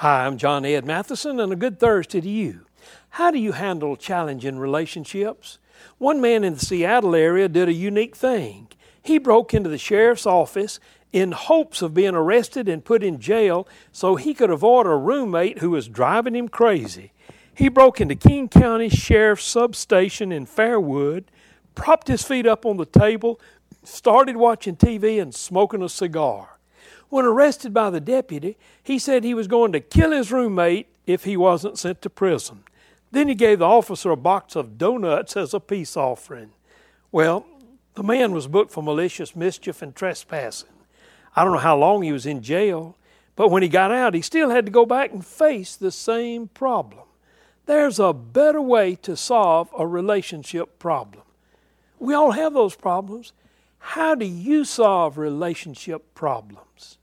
Hi, I'm John Ed Matheson, and a good Thursday to you. How do you handle challenging relationships? One man in the Seattle area did a unique thing. He broke into the sheriff's office in hopes of being arrested and put in jail so he could avoid a roommate who was driving him crazy. He broke into King County Sheriff's substation in Fairwood, propped his feet up on the table, started watching TV and smoking a cigar. When arrested by the deputy, he said he was going to kill his roommate if he wasn't sent to prison. Then he gave the officer a box of donuts as a peace offering. Well, the man was booked for malicious mischief and trespassing. I don't know how long he was in jail, but when he got out, he still had to go back and face the same problem. There's a better way to solve a relationship problem. We all have those problems. How do you solve relationship problems?